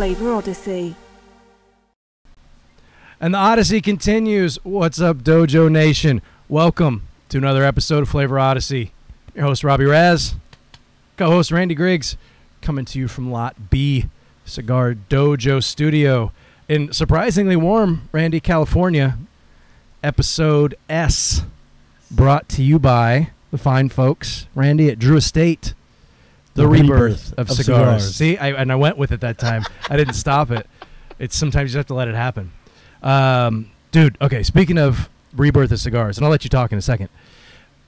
Flavor odyssey. And the Odyssey continues. What's up, Dojo Nation? Welcome to another episode of Flavor Odyssey. Your host, Robby Raz. Co host, Randy Griggs. Coming to you from Lot B, Cigar Dojo Studio in surprisingly warm Randy, California. Episode S, brought to you by the fine folks, Randy at Drew Estate. The, The rebirth, rebirth of, of cigars. cigars. See, I, and I went with it that time. I didn't stop it. It's sometimes you have to let it happen. Um, dude, okay, speaking of rebirth of cigars, and I'll let you talk in a second.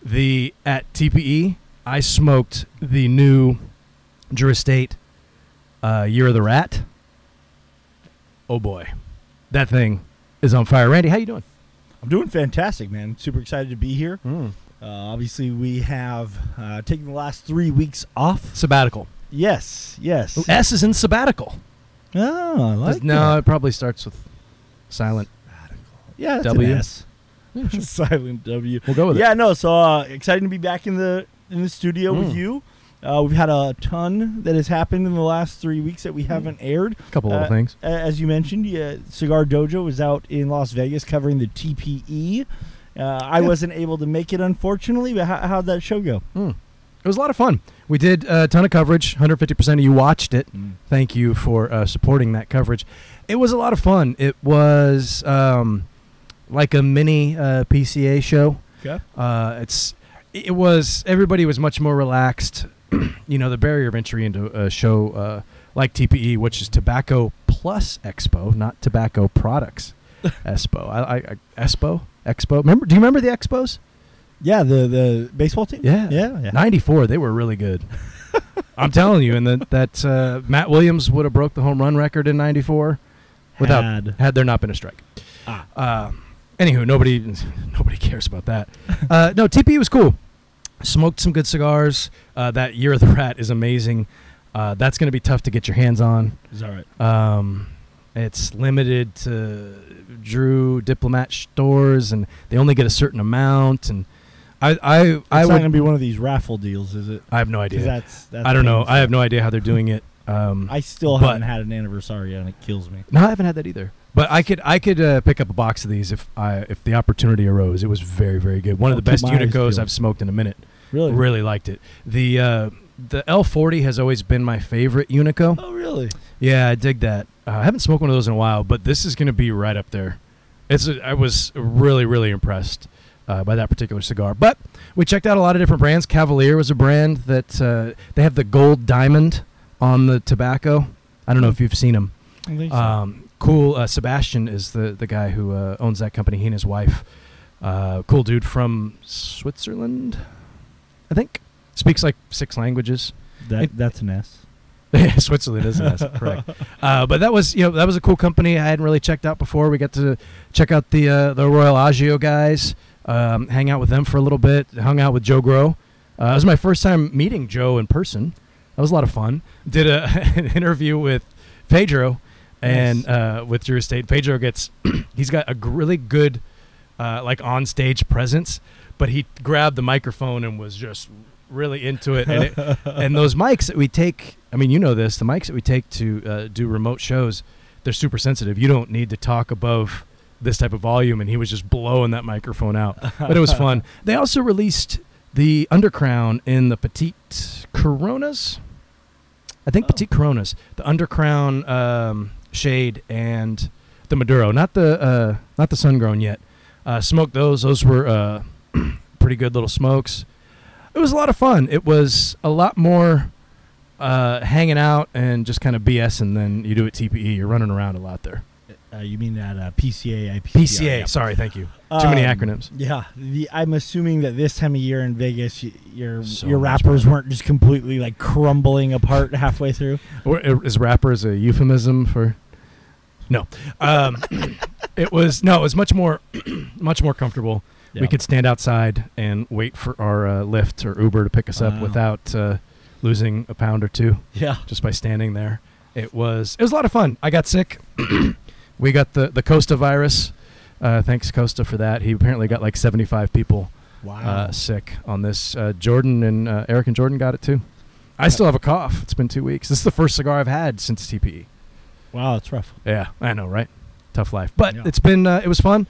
The at TPE, I smoked the new Drew Estate uh, Year of the Rat. Oh boy, that thing is on fire. Randy, how you doing? I'm doing fantastic, man. Super excited to be here. Uh, obviously, we have uh, taken the last three weeks off. Sabbatical. Yes, yes. S is in sabbatical. Oh, I like no, that. it probably starts with silent. Sabbatical. Yeah, that's W. An S. Silent W. We'll go with yeah, no. So uh, excited to be back in the in the studio with Mm. you. Uh, we've had a ton that has happened in the last three weeks that we haven't aired. A couple little Uh, things. As you mentioned, yeah, Cigar Dojo was out in Las Vegas covering the TPE. Uh, I Yeah. wasn't able to make it, unfortunately. But how, how'd that show go? Mm. It was a lot of fun. We did a ton of coverage. 150% of you watched it. Thank you for uh, supporting that coverage. It was a lot of fun. It was um, like a mini uh, PCA show. Okay. Uh, it's it was everybody was much more relaxed. you know, the barrier of entry into a show uh, like TPE, which is Tobacco Plus Expo, not Tobacco Products Expo. I, I, I Expo Expo. Remember? Do you remember the expos? Yeah, the the baseball team. Yeah. yeah, yeah. 94, they were really good. I'm telling you, and that that uh, Matt Williams would have broke the home run record in '94 without Had. had there not been a strike. Ah. Uh, anywho, nobody nobody cares about that. Uh, no, TP was cool. Smoked some good cigars. Uh, that Year of the Rat is amazing. Uh, that's going to be tough to get your hands on. Is that right? Um, it's limited to Drew Diplomat stores, and they only get a certain amount. And I I It's I not would gonna be one of these raffle deals, is it? I have no idea. That's, that's I don't know. I have no idea how they're doing it. Um, I still haven't had an anniversary, and it kills me. no, I haven't had that either. But I could I could uh, pick up a box of these if I if the opportunity arose. It was very very good. One of the best keep my eyes Unicos. I've smoked in a minute. Really? Really liked it. The uh, the L40 has always been my favorite Unico. Oh, really? Yeah, I dig that. Uh, I haven't smoked one of those in a while, but this is going to be right up there. It's a, I was really really impressed uh, by that particular cigar. But we checked out a lot of different brands. Cavalier was a brand that uh, they have the gold diamond on the tobacco. I don't know if you've seen them. I think so. Um, cool. Uh, Sebastian is the the guy who uh, owns that company. He and his wife. Uh, cool dude from Switzerland, I think. Speaks like six languages. that, it- that's an S. Switzerland is S, correct. Uh, but that was you know that was a cool company I hadn't really checked out before. We got to check out the uh, the Royal Agio guys, um, hang out with them for a little bit. Hung out with Joe Grow. Uh, it was my first time meeting Joe in person. That was a lot of fun. Did a, an interview with Pedro and Nice. uh, with Drew Estate. Pedro gets he's got a really good uh, like on stage presence, but he grabbed the microphone and was just really into it. And, it, and those mics that we take, I mean, you know this, the mics that we take to uh, do remote shows, they're super sensitive. You don't need to talk above this type of volume, and he was just blowing that microphone out. But it was fun. They also released the Undercrown in the Petite Coronas. I think Oh. Petite Coronas, the Undercrown um, shade and the Maduro, not the uh, not the sun grown yet. Uh, smoked those. Those were uh, pretty good little smokes. It was a lot of fun. It was a lot more uh, hanging out and just kind of BSing than you do at TPE. You're running around a lot there. Uh, you mean that uh, PCA? PCA. yeah. Sorry, thank you. Too many Um, acronyms. Yeah, the, I'm assuming that this time of year in Vegas, y- your So your wrappers weren't just completely like crumbling apart halfway through. Or is rappers a euphemism for? No, um, it was no. It was much more, much more comfortable. Yeah. We could stand outside and wait for our uh, Lyft or Uber to pick us up Wow. without uh, losing a pound or two Yeah. just by standing there. It was it was a lot of fun. I got sick. we got the the Costa virus. Uh, thanks Costa for that. He apparently got like 75 people Wow. uh, sick on this. Uh, Jordan and uh, Eric and Jordan got it too. I still have a cough. It's been two weeks. This is the first cigar I've had since TPE. Wow, that's rough. Yeah, I know, right? Tough life, but Yeah. it's been uh, it was fun.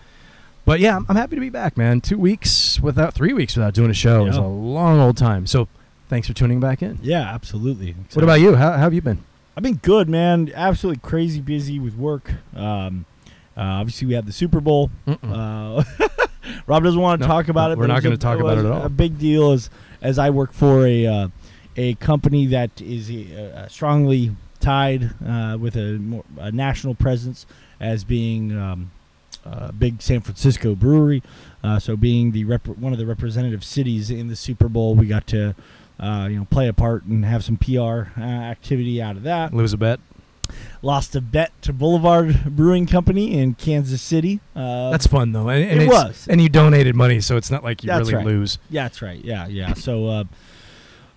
But yeah, I'm, I'm happy to be back, man. Two weeks without, three weeks without doing a show is a long old time. So thanks for tuning back in. Yeah, absolutely. What about you? How, how have you been? I've been good, man. Absolutely crazy busy with work. Um, uh, obviously, we had the Super Bowl. Uh, Rob doesn't want to No, talk about no, it. we're not gonna a- talk about it at all. A big deal as as I work for a uh, a company that is uh, strongly tied uh, with a, more, a national presence as being um, a big San Francisco brewery. Uh, so, being the rep- one of the representative cities in the Super Bowl, we got to uh, you know play a part and have some PR uh, activity out of that Lose a bet. lost a bet to Boulevard Brewing Company in Kansas City. Uh, That's fun though, and, and it was. And you donated money, so it's not like you That's really right. lose. yeah, that's right. Yeah, yeah. So, uh,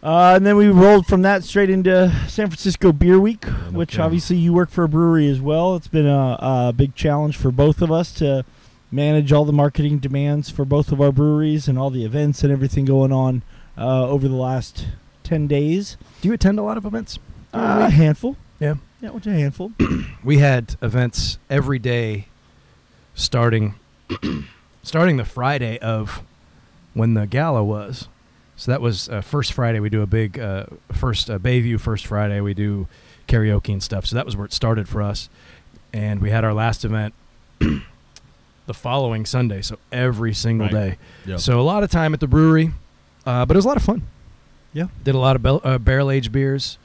uh, and then we rolled from that straight into San Francisco Beer Week, no which obviously you work for a brewery as well. It's been a, a big challenge for both of us to manage all the marketing demands for both of our breweries and all the events and everything going on uh, over the last ten days. Do you attend a lot of events? Uh, a handful. Yeah. Yeah, went a handful. we had events every day starting starting the Friday of when the gala was. So that was uh, first Friday. We do a big uh, first uh, Bayview first Friday. We do karaoke and stuff. So that was where it started for us. And we had our last event the following Sunday. So every single Right. day. So a lot of time at the brewery, uh, but it was a lot of fun. Yeah. Did a lot of bel- uh, barrel aged beers.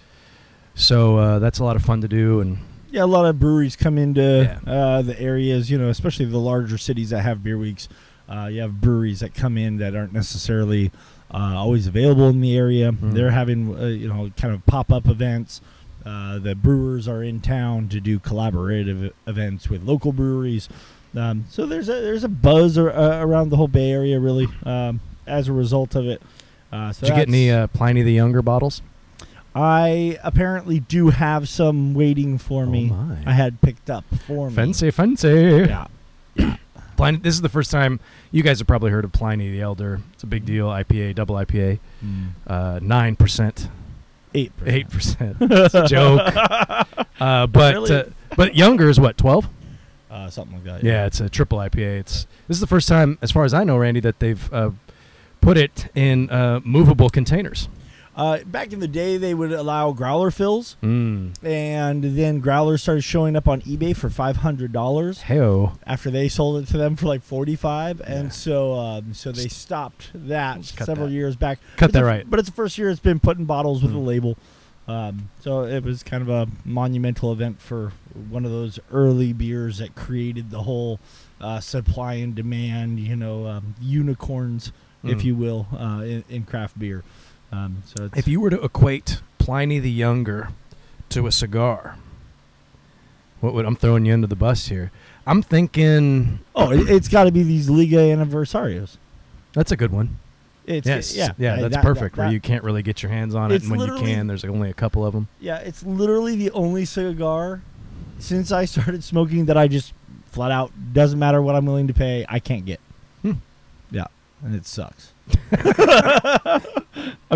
So uh, that's a lot of fun to do. And Yeah, a lot of breweries come into Yeah. uh, the areas, you know, especially the larger cities that have beer weeks. Uh, you have breweries that come in that aren't necessarily uh, always available in the area. Mhm. They're having, uh, you know, kind of pop up events. Uh, the brewers are in town to do collaborative events with local breweries. Um, so there's a there's a buzz ar- uh, around the whole Bay Area, really, um, as a result of it. Uh, so Did you get any uh, Pliny the Younger bottles? I apparently do have some waiting for me. Oh my. I had picked up for me. Fancy, fancy. Yeah. Pliny, this is the first time you guys have probably heard of Pliny the Elder. It's a big deal. IPA, double IPA, uh, nine percent, Eight. eight percent. It's a joke. Uh, but Really? uh, but younger is what twelve? Uh, something like that. Yeah, it's a triple IPA. It's this is the first time, as far as I know, Randy, that they've uh, put it in uh, movable containers. Uh, back in the day, they would allow growler fills, Mm. and then growlers started showing up on eBay for five hundred dollars Heyo. after they sold it to them for like forty five, Yeah. and so um, so they stopped that several that. years back. Cut It's that the- right. But it's the first year it's been put in bottles with Mm. a label. Um, so it was kind of a monumental event for one of those early beers that created the whole uh, supply and demand, you know, um, unicorns, if Mm. you will, uh, in, in craft beer. Um, so it's, If you were to equate Pliny the Younger to a cigar, what would I'm throwing you under the bus here? I'm thinking oh, it, it's got to be these Liga Anniversarios. that's a good one. It's yes, yeah, yeah, that's that- perfect. that- where you can't really get your hands on it, and when you can, there's only a couple of them. Yeah, it's literally the only cigar since I started smoking that I just flat out doesn't matter what I'm willing to pay, I can't get. Yeah, and it sucks. I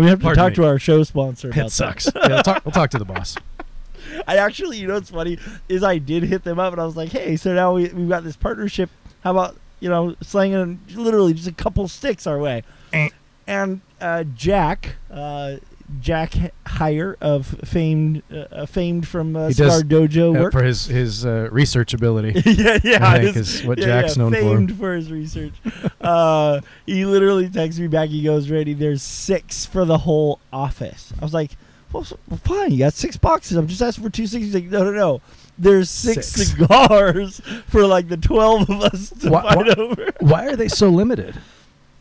mean, I have to Pardon talk me. to our show sponsor. About It that. sucks. yeah, we'll talk, we'll talk to the boss. I actually, you know, what's funny is I did hit them up and I was like, hey, so now we we've got this partnership. How about you know slanging literally just a couple sticks our way? Eh. And uh, Jack, uh, Jack Heyer of famed, uh, famed from uh, does, Dojo Uh, work. for his his uh, research ability. yeah, yeah, I think his- is what yeah, Jack's yeah, known for. famed for. his research. uh, he literally texts me back. He goes, "Ready? There's six for the whole office." I was like, "Well, fine. You got six boxes. I'm just asking for two six. He's like, "No, no, no. There's six, Six. cigars for like the twelve of us to Wha- fight wha- over." Why are they so limited?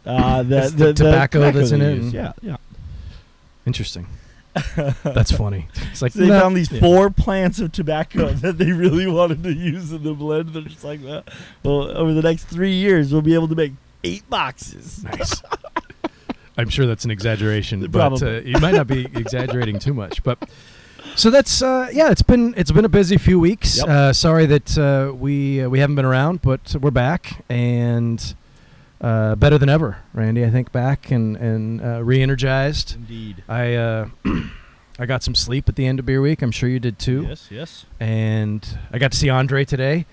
Uh, the, It's the tobacco that's they in it. Yeah, yeah. Interesting. That's funny. It's like they no, found these yeah. four plants of tobacco that they really wanted to use in the blend. They're just like, well, well, over the next three years, we'll be able to make eight boxes. Nice. I'm sure that's an exaggeration, but uh, you might not be exaggerating too much. But so that's uh, yeah, it's been it's been a busy few weeks. Yep. Uh, sorry that uh, we uh, we haven't been around, but we're back and uh, better than ever, Randy. I think back and and uh, re-energized. Indeed. I uh, I got some sleep at the end of beer week. I'm sure you did too. Yes, yes. And I got to see Andre today.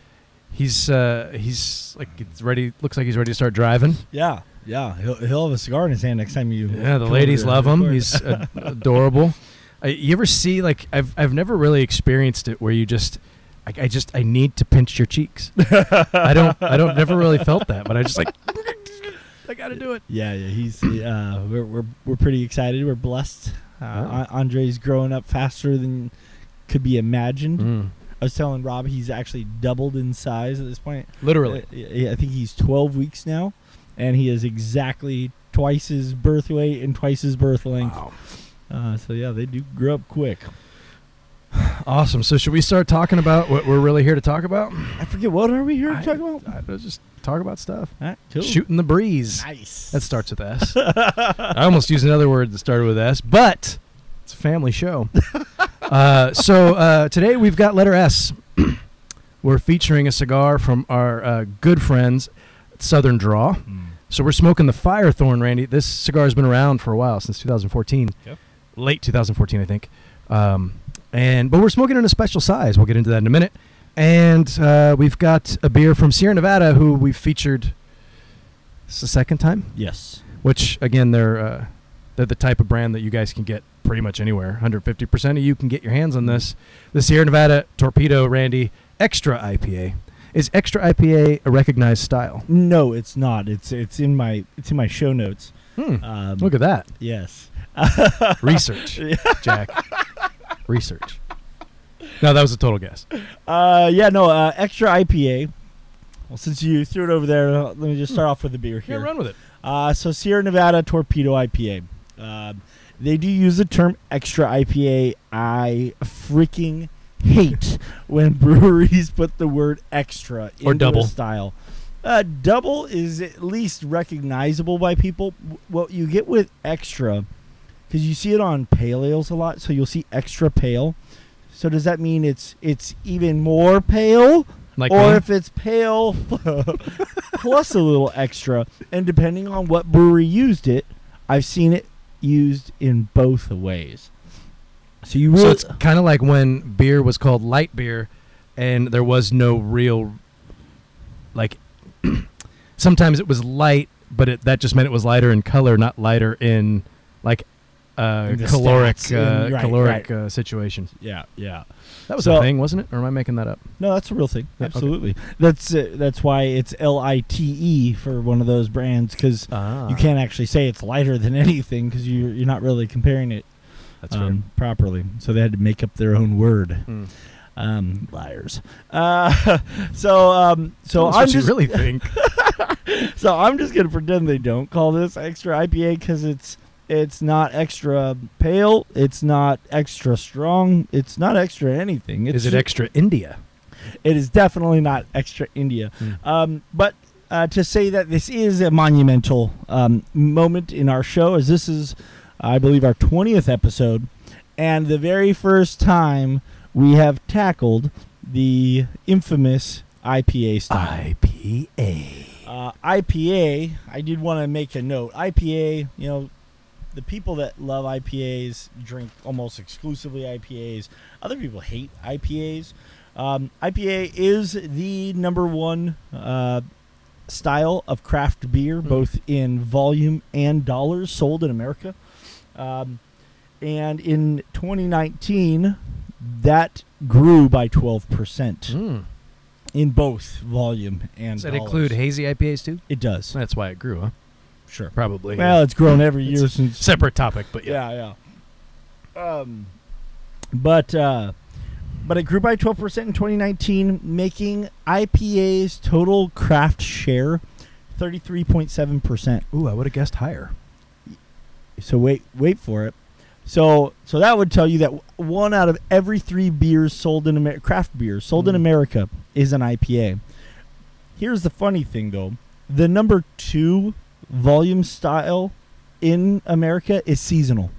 He's uh, he's like he's ready. Looks like he's ready to start driving. Yeah, yeah. He'll, he'll have a cigar in his hand next time you. Yeah, the ladies love him. record. He's adorable. I, you ever see like I've I've never really experienced it where you just I, I just I need to pinch your cheeks. I don't I don't never really felt that, but I just like I got to do it. Yeah, yeah. He's uh, we're we're we're pretty excited. We're blessed. Uh, Yeah. Andre's growing up faster than could be imagined. Mm. I was telling Rob he's actually doubled in size at this point. Literally. Uh, I think he's 12 weeks now, and he is exactly twice his birth weight and twice his birth length. Wow. Uh, so yeah, they do grow up quick. Awesome. So should we start talking about what we're really here to talk about? I forget what are we here to I- talk about? I, let's just talk about stuff. All right, cool. Shooting the breeze. Nice. That starts with S. I almost used another word that started with S, but it's a family show. uh, so uh, today we've got letter S. we're featuring a cigar from our uh, good friends, Southern Draw. Mm. So we're smoking the Firethorn, Randy. This cigar has been around for a while, since 2014. Yep. Late 2014, I think. Um, and but we're smoking in a special size. We'll get into that in a minute. And uh, we've got a beer from Sierra Nevada, who we've featured. It's the second time Yes. which again they're uh, they're the type of brand that you guys can get pretty much anywhere. 150 percent of you can get your hands on this. The Sierra Nevada Torpedo Randy Extra IPA is Extra IPA a recognized style. No, it's not. It's it's in my it's in my show notes. Hmm. Um, Look at that yes. research, Jack. Research. No, that was a total guess. Uh, yeah, no, uh, extra IPA. Well, since you threw it over there, uh, let me just start off with the beer Yeah, here. run with it. Uh, so Sierra Nevada Torpedo IPA. Um, they do use the term extra IPA. I freaking hate when breweries put the word extra Or double. style. Uh, double is at least recognizable by people. What you get with extra, because you see it on pale ales a lot, so you'll see extra pale. So does that mean it's it's even more pale? Like or me? if it's pale plus a little extra. And depending on what brewery used it, I've seen it used in both ways. So you really so it's kind of like when beer was called light beer, and there was no real, like, sometimes it was light, but it, that just meant it was lighter in color, not lighter in, like, uh, caloric, uh, right, caloric right. Uh, situation. yeah, yeah. That was So- a thing, wasn't it? Or am I making that up? No, that's a real thing. Yeah, okay. Absolutely. That's uh, that's why it's L I T E for one of those brands because Ah, you can't actually say it's lighter than anything because you you're not really comparing it That's um, properly. So they had to make up their own word. Mm. Um, liars. Uh, so um, so That's I'm what you just really think. so I'm just gonna pretend they don't call this extra IPA because it's it's not extra pale, it's not extra strong, it's not extra anything. It's Is it extra India? It is definitely not extra India. Mm. Um, but uh, to say that this is a monumental um, moment in our show, as this is, I believe, our 20th episode, and the very first time we have tackled the infamous IPA style. IPA. Uh, IPA, I did want to make a note. IPA, you know, the people that love IPAs drink almost exclusively IPAs. Other people hate IPAs. Um, IPA is the number one uh, style of craft beer, Mm. both in volume and dollars sold in America. Um, and in 2019, that grew by 12% Mm. in both volume and Does that dollars. include hazy IPAs too? It does. That's why it grew, huh? Sure. Probably. Well, it's grown every It's year a since. Separate topic, but yeah. Yeah, yeah. Um, but uh, but it grew by twelve percent in 2019, making IPA's total craft share thirty three point seven percent. Ooh, I would have guessed higher. So wait, wait for it. So so that would tell you that one out of every three beers sold in America, craft beers sold in Mm. America, is an IPA. Here's the funny thing, though: the number two volume style in America is seasonal.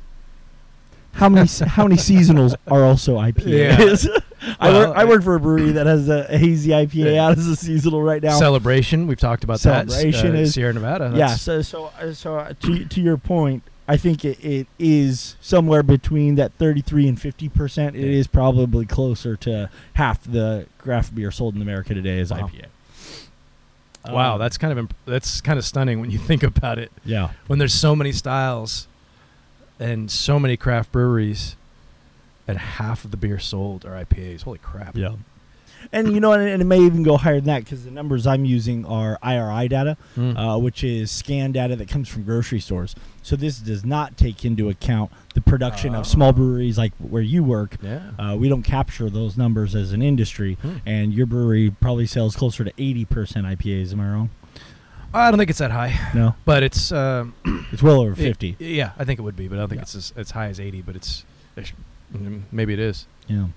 How many how many seasonals are also IPAs? I Well, work I work for a brewery that has a, a hazy IPA Yeah. out as a seasonal right now. Celebration, we've talked about Celebration that. Uh, is- Sierra Nevada. yeah. So so uh, so uh, to to your point, I think it, it is somewhere between that 33 and 50 percent. It is probably closer to half the craft beer sold in America today is Wow. IPA. Wow, Um, that's kind of imp- that's kind of stunning when you think about it. yeah. When there's so many styles and so many craft breweries, and half of the beer sold are IPAs. Holy crap! Yeah. And you know, and, and it may even go higher than that because the numbers I'm using are IRI data, Mm. uh, which is scan data that comes from grocery stores. So this does not take into account the production Oh. of small breweries like where you work. yeah. Uh, we don't capture those numbers as an industry, Hmm. and your brewery probably sells closer to 80% IPAs. Am I wrong? I don't think it's that high, No, but it's um, it's well over it- 50. yeah, I think it would be, but I don't think Yeah. it's as, as high as eighty. But it's, it's mm, maybe it is. Yeah.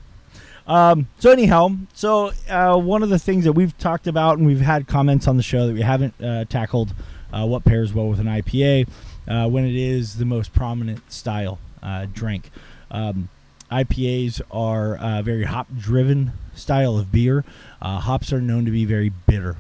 Um, so anyhow, so uh, one of the things that we've talked about and we've had comments on the show that we haven't uh, tackled uh, what pairs well with an IPA uh, when it is the most prominent style uh, drink. Um, IPAs are a very hop-driven style of beer. Uh, hops are known to be very bitter,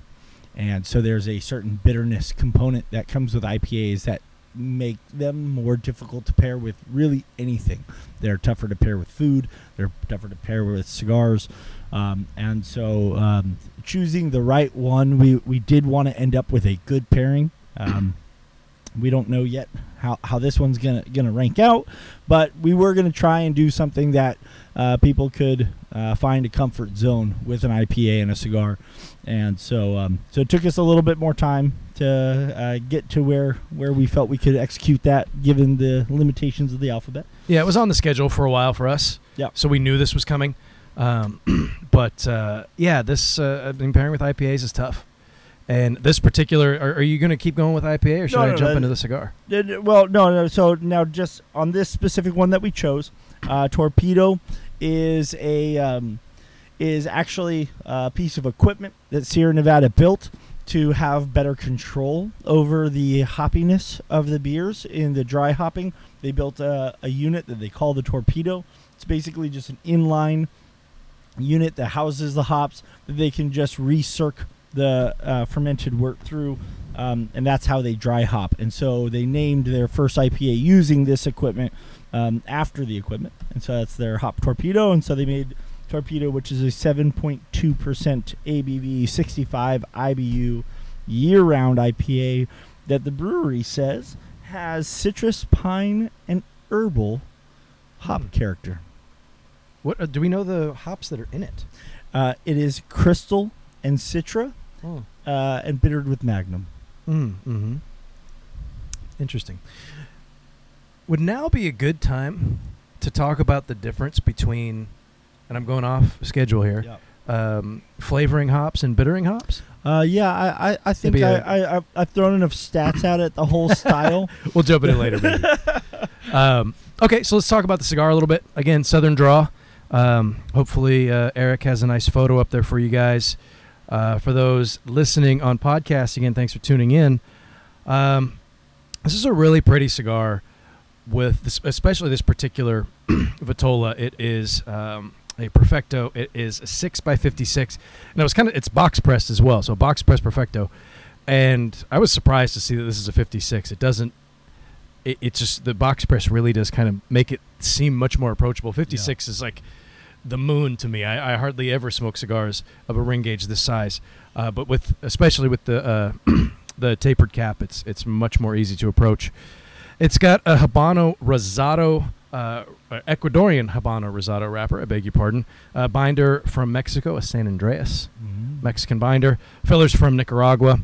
and so there's a certain bitterness component that comes with IPAs that make them more difficult to pair with really anything. They're tougher to pair with food. They're tougher to pair with cigars, um, and so um, choosing the right one, we we did want to end up with a good pairing. Um, we don't know yet how, how this one's gonna gonna rank out, but we were gonna try and do something that uh, people could uh, find a comfort zone with an IPA and a cigar, and so um, so it took us a little bit more time to uh, get to where where we felt we could execute that given the limitations of the alphabet. Yeah, it was on the schedule for a while for us. Yep. So we knew this was coming. Um, but uh, yeah, this uh, I pairing with IPAs is tough. And this particular, are, are you going to keep going with IPA, or should No, I no, jump that- into the cigar? Well, no, no. So now, just on this specific one that we chose, uh, torpedo is a um, is actually a piece of equipment that Sierra Nevada built to have better control over the hoppiness of the beers in the dry hopping. They built a, a unit that they call the torpedo. It's basically just an inline unit that houses the hops that they can just recirc the uh, fermented wort through um, and that's how they dry hop. And so they named their first IPA using this equipment um, after the equipment, and so that's their hop torpedo. And so they made torpedo, which is a 7.2% ABV, 65 IBU year-round IPA that the brewery says has citrus, pine, and herbal hop Hmm. character. What uh, do we know the hops that are in it? Uh, it is crystal and citra, Oh. uh, and bittered with magnum. Mm, mm-hmm. Interesting. Would now be a good time to talk about the difference between, and I'm going off schedule here, um, flavoring hops and bittering hops? Uh, yeah, I, I, I think I, a- I, I, I've thrown enough stats at it, the whole style. We'll jump in later, maybe. um, okay, so let's talk about the cigar a little bit. Again, Southern Draw. Um, hopefully, uh, Eric has a nice photo up there for you guys. Uh, for those listening on podcast, again, thanks for tuning in. Um, this is a really pretty cigar, with this, especially this particular Vitola. It is um, a Perfecto. It is a six by fifty-six, and it was kind of it's box pressed as well. So box pressed Perfecto, and I was surprised to see that this is a fifty-six. It doesn't it, it's just the box press really does kind of make it seem much more approachable. 56 is like the moon to me. I, I hardly ever smoke cigars of a ring gauge this size, uh, but with especially with the uh, the tapered cap, it's it's much more easy to approach. It's got a Habano Rosado, uh, Ecuadorian Habano Rosado wrapper. I beg your pardon. Uh, binder from Mexico, a San Andrés. Mexican binder. Fillers from Nicaragua.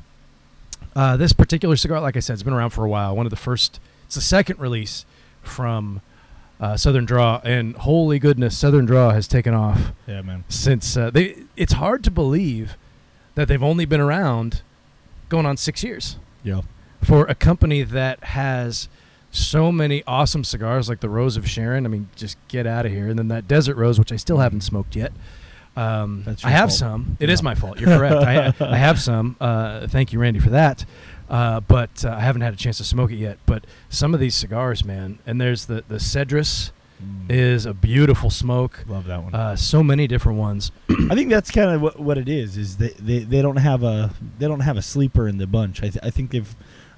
Uh, this particular cigar, like I said, has been around for a while. One of the first, it's the second release from uh, Southern Draw, and holy goodness, Southern Draw has taken off Yeah, man. since uh, they. It's hard to believe that they've only been around, going on six years Yeah. for a company that has so many awesome cigars like the Rose of Sharon. I mean, just get out of here. And then that Desert Rose, which I still haven't smoked yet. Um, I have fault. some. It is Yeah. my fault. You're correct. I, I have some. Uh, thank you, Randy, for that. Uh, but uh, I haven't had a chance to smoke it yet. But some of these cigars, man, and there's the the Cedrus is a beautiful smoke. Love that one. Uh, so many different ones. I think that's kind of what, what it is. Is they, they, they don't have a they don't have a sleeper in the bunch. I, th- I think they've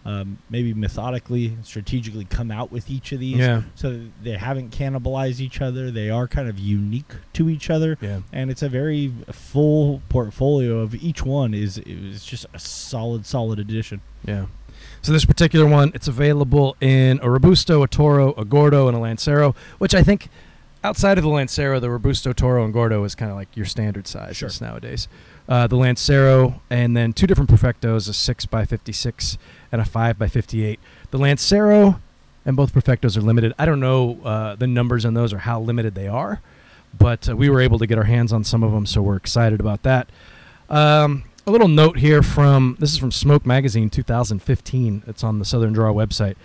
um, maybe methodically, strategically come out with each of these. Yeah. So they haven't cannibalized each other. They are kind of unique to each other, Yeah. and it's a very full portfolio of each one. is is just a solid, solid addition. Yeah. So this particular one, it's available in a Robusto, a Toro, a Gordo, and a Lancero, which I think outside of the Lancero, the Robusto, Toro, and Gordo is kind of like your standard sizes Sure. nowadays. Uh, the Lancero, and then two different Perfectos, a 6 by 56 and a 5 by 58. The Lancero and both Perfectos are limited. I don't know uh, the numbers on those or how limited they are, but uh, we were able to get our hands on some of them, so we're excited about that. Um, a little note here from this is from Smoke Magazine 2015. It's on the Southern Draw website.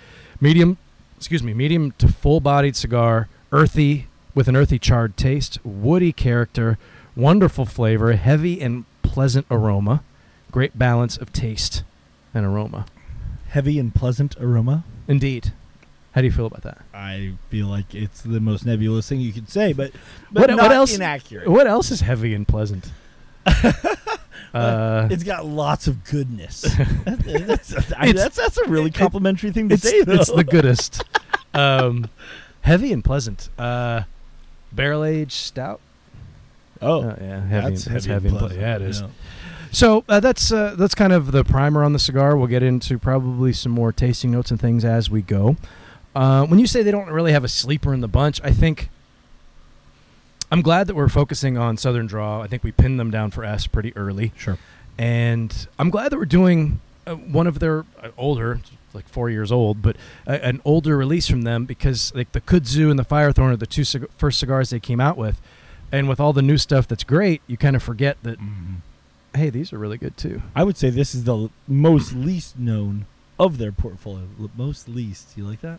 Medium, excuse me, medium to full-bodied cigar, earthy with an earthy charred taste, woody character, wonderful flavor, heavy and pleasant aroma, great balance of taste and aroma. Heavy and pleasant aroma. Indeed. How do you feel about that? I feel like it's the most nebulous thing you could say, but, What- but not what else- inaccurate. What else is heavy and pleasant? uh, It's got lots of goodness. that's, that's, I- that's, that's a really it- complimentary thing to it's, say, though. it's the goodest. um, heavy and pleasant. Uh, barrel aged stout. oh, Uh, yeah, heavy. that's and, it's heavy, heavy and and ple- pleasant. Yeah, it is. Yeah. So uh, that's uh, that's kind of the primer on the cigar. We'll get into probably some more tasting notes and things as we go. Uh, when you say they don't really have a sleeper in the bunch, I think I'm glad that we're focusing on Southern Draw. I think we pinned them down for S pretty early, Sure. and I'm glad that we're doing uh, one of their uh, older, like four years old, but uh, an older release from them because like the Kudzu and the Firethorn are the two cig- first cigars they came out with, and with all the new stuff that's great, you kind of forget that hey, these are really good too. I would say this is the l- most least known of their portfolio. L- Most least. You like that?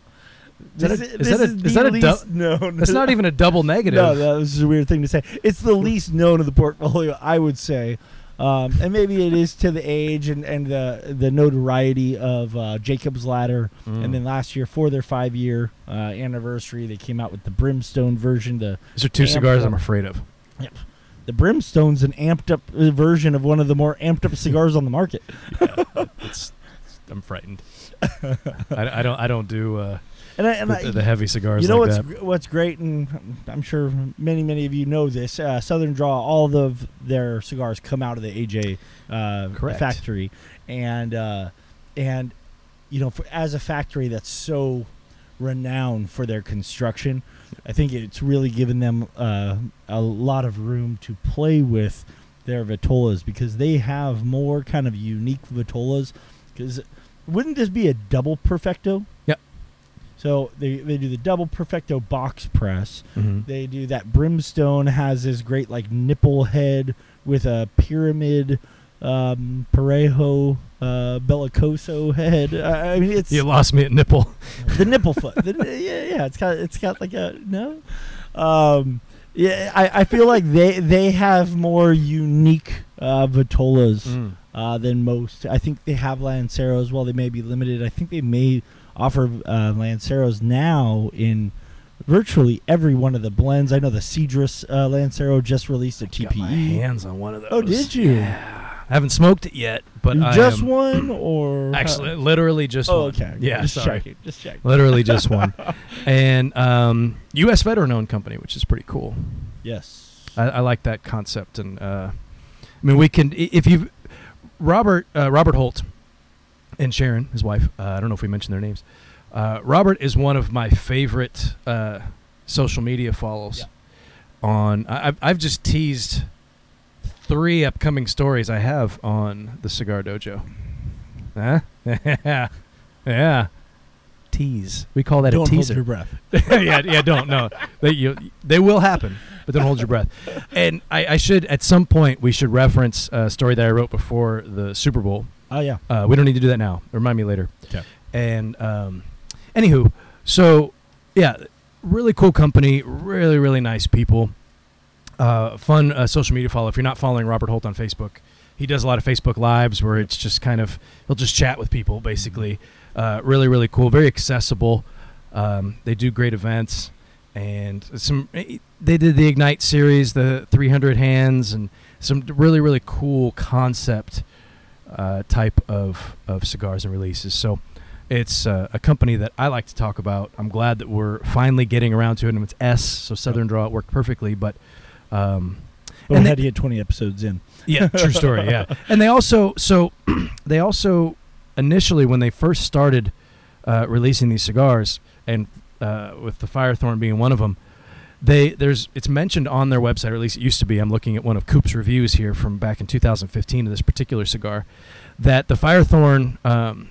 Is that a- is that a- is is that a du- least known. That's not even a double negative. No, that was a weird thing to say. It's the least known of the portfolio, I would say. Um, and maybe it is to the age and, and the the notoriety of uh, Jacob's Ladder. Mm. And then last year, for their five year uh, anniversary, they came out with the Brimstone version. The these are two cigars. I'm afraid of. The Brimstone's an amped up uh, version of one of the more amped up cigars on the market. It's, I'm frightened. I, I don't I don't do uh, And I, and the, I, the heavy cigars you know like what's that. what's great, and I'm sure many many of you know this. Uh, Southern Draw, all of their cigars come out of the AJ uh, Correct. factory, and uh, and you know, for, as a factory that's so renowned for their construction, I think it's really given them uh, a lot of room to play with their vitolas because they have more kind of unique vitolas. Because wouldn't this be a double perfecto? Yep. So they, they do the double perfecto box press. Mhm. They do that brimstone has this great like nipple head with a pyramid um, parejo uh, bellicoso head. I I mean, it's You lost me at nipple. the nipple foot. The, yeah, yeah. It's got it's got like a no. Um, yeah, I, I feel like they they have more unique uh, vitolas Mm. uh, than most. I think they have Lanceros. While they may be limited, I think they may offer uh, Lanceros now in virtually every one of the blends. I know the Cedrus uh, Lancero just released a Got my TPE. hands on one of those. Oh, did you? Yeah. I haven't smoked it yet, but I just am- one or Actually, literally just Oh, one. okay. Yeah, just sorry. checking. Just checking. Literally just one. And um, U.S. veteran-owned company, which is pretty cool. Yes. I, I like that concept, and uh, I mean, we can i- if you Robert uh, Robert Holt and Sharon, his wife. Uh, I don't know if we mentioned their names. Uh, Robert is one of my favorite uh, social media follows. Yeah. On I, I've I've just teased three upcoming stories I have on the Cigar Dojo. Huh? yeah, yeah. Tease. We call that Don't a hold teaser your breath. yeah, yeah, don't no. They you, they will happen, but don't hold your breath. And I, I should at some point we should reference a story that I wrote before the Super Bowl. Oh yeah. Uh, we don't need to do that now. Remind me later. Okay. And um, anywho, so yeah, really cool company, really really nice people. Uh, fun uh, social media follow. If you're not following Robert Holt on Facebook, he does a lot of Facebook lives where it's just kind of he'll just chat with people basically. Uh, really really cool, very accessible. Um, they do great events and some. They did the Ignite series, the 300 hands, and some really really cool concept uh, type of, of cigars and releases. So It's uh, a company that I like to talk about. I'm glad that we're finally getting around to it. And it's S, so Southern Draw it worked perfectly. But um, But And we they- had to get 20 episodes in. yeah, true story. Yeah, and they also so they also initially when they first started uh, releasing these cigars, and uh, with the Firethorn being one of them, they there's it's mentioned on their website, or at least it used to be. I'm looking at one of Coop's reviews here from back in 2015 of this particular cigar, that the Firethorn um,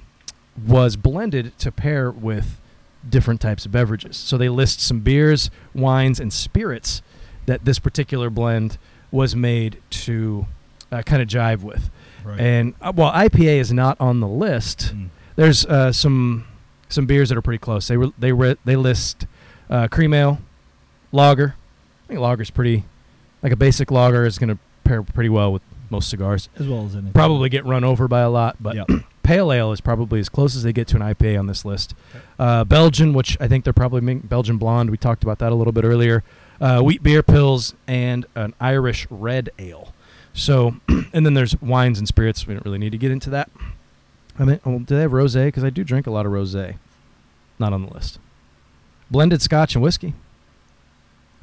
was blended to pair with different types of beverages. So they list some beers, wines, and spirits that this particular blend was made to uh, kind of jive with. Right. And uh, while IPA is not on the list, Mm. there's uh, some some beers that are pretty close. They re- they re- they list uh, cream ale, lager. I think lager's pretty like a basic lager is going to pair pretty well with most cigars. as well as anything. Probably get run over by a lot, but Yep. pale ale is probably as close as they get to an IPA on this list. Uh, Belgian, which I think they're probably Belgian blonde. We talked about that a little bit earlier. Uh, wheat beer pils and an Irish red ale. So, and then there's wines and spirits. We don't really need to get into that. I mean, oh, do they have rosé? Because I do drink a lot of rosé. Not on the list. Blended Scotch and whiskey.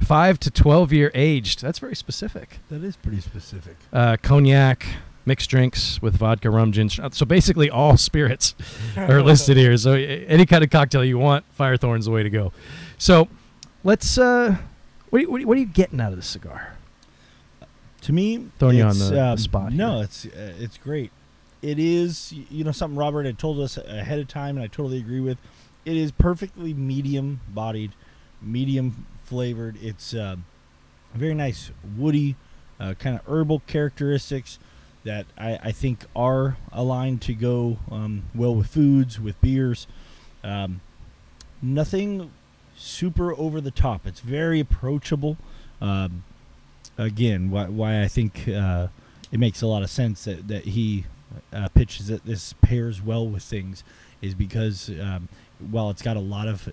Five to twelve year aged. That's very specific That is pretty specific. uh, cognac, mixed drinks with vodka, rum, gin. So basically, all spirits are listed here. So any kind of cocktail you want, Firethorn's the way to go. So let's. Uh, what, are you, what, are you, what are you getting out of this cigar? To me, Throwing you on the- the um, spot No, here. it's uh, it's great. It is you know something Robert had told us ahead of time, and I totally agree with. It is perfectly medium bodied, medium flavored. It's uh, very nice woody, uh, kind of herbal characteristics that I, I think are aligned to go um, well with foods, with beers. Um, nothing super over the top. It's very approachable. Um, again, why, why I think uh, it makes a lot of sense that, that he uh, pitches that this pairs well with things is because um, while it's got a lot of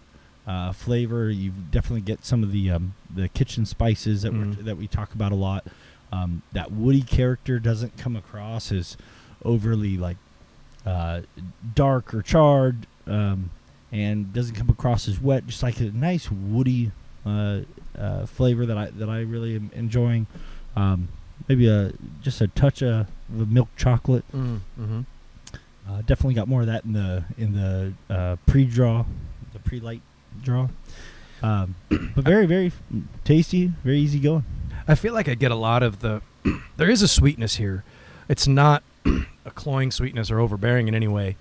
uh, flavor, you definitely get some of the um, the kitchen spices that Mhm. we that we talk about a lot. Um, that woody character doesn't come across as overly like uh, dark or charred, um, and doesn't come across as wet. Just like a nice woody uh, uh, flavor that I that I really am enjoying. Um, maybe a just a touch of the milk chocolate. Mm-hmm. Uh, definitely got more of that in the in the uh, pre-draw, the pre-light draw. Um, but very very tasty, very easy going. I feel like I get a lot of the. there is a sweetness here. It's not a cloying sweetness or overbearing in any way,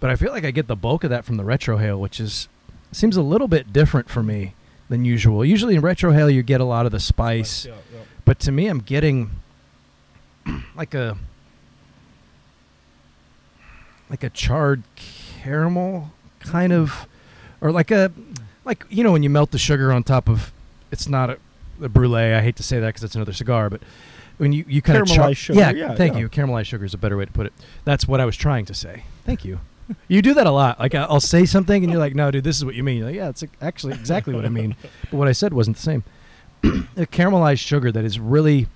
but I feel like I get the bulk of that from the retrohale, which is seems a little bit different for me than usual. Usually in retrohale you get a lot of the spice, but to me I'm getting like a like a charred caramel kind of or like a like you know when you melt the sugar on top of it's not a, a brulee. I hate to say that because it's another cigar but when you, you kind of Caramelized sugar, yeah, yeah, thank yeah. you. Caramelized sugar is a better way to put it. That's what i was trying to say. Thank you you do that a lot. Like i'll say something and you're like no dude this is what you mean. You're like, yeah it's actually exactly what i mean. But what i said wasn't the same. A caramelized sugar that is really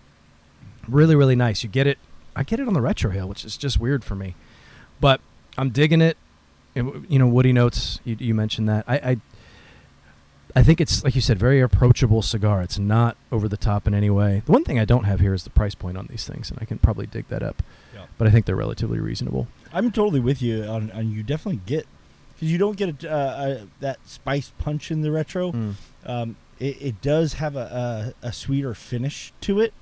really really nice. You get it i get it on the Retro retrohale which is just weird for me. But i'm digging it. And, you know woody notes you, you mentioned that. I, I i think it's like you said very approachable cigar. It's not over the top in any way. The one thing i don't have here is the price point on these things and i can probably dig that up. Yeah. but i think they're relatively reasonable I'm totally with you on, on you definitely get because you don't get a, uh, a, that spice punch in the retro. Um, it, it does have a, a, a sweeter finish to it,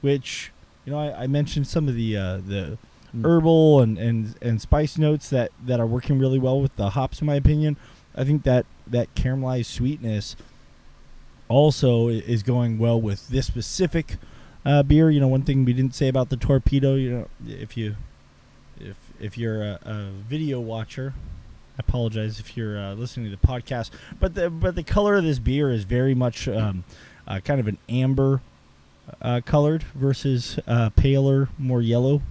which you know I, I mentioned some of the uh, the Mm. herbal and, and, and spice notes that, that are working really well with the hops in my opinion. I think that that caramelized sweetness also is going well with this specific uh, beer. You know, one thing we didn't say about the torpedo. You know, if you if if you're a, a video watcher, I apologize if you're uh, listening to the podcast. But the but the color of this beer is very much um, uh, kind of an amber uh, colored versus uh, paler, more yellow.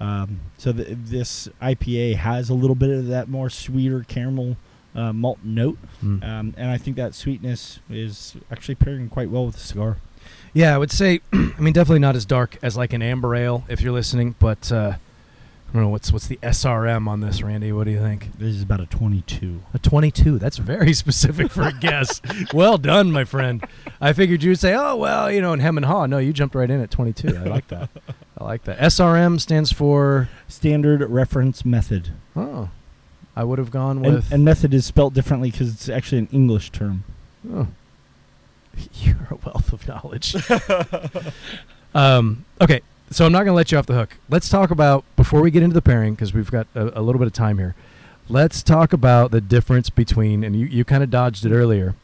Um, so th- this IPA has a little bit of that more sweeter caramel uh, malt note, Mm. um, and I think that sweetness is actually pairing quite well with the cigar. Yeah, I would say, I mean, definitely not as dark as like an amber ale if you're listening, but uh, I don't know what's what's the SRM on this, Randy. What do you think? This is about a 22. A 22. That's very specific for a guess. well done, my friend. I figured you'd say, "Oh, well, you know, in hem and haw." No, you jumped right in at 22. I like that. I like that. SRM stands for Standard reference method. Oh. I would have gone And, with and method is spelt differently because it's actually an English term. Oh. You're a wealth of knowledge. um, okay, so I'm not going to let you off the hook. Let's talk about, before we get into the pairing, because we've got a, a little bit of time here, let's talk about the difference between, and you, you kind of dodged it earlier.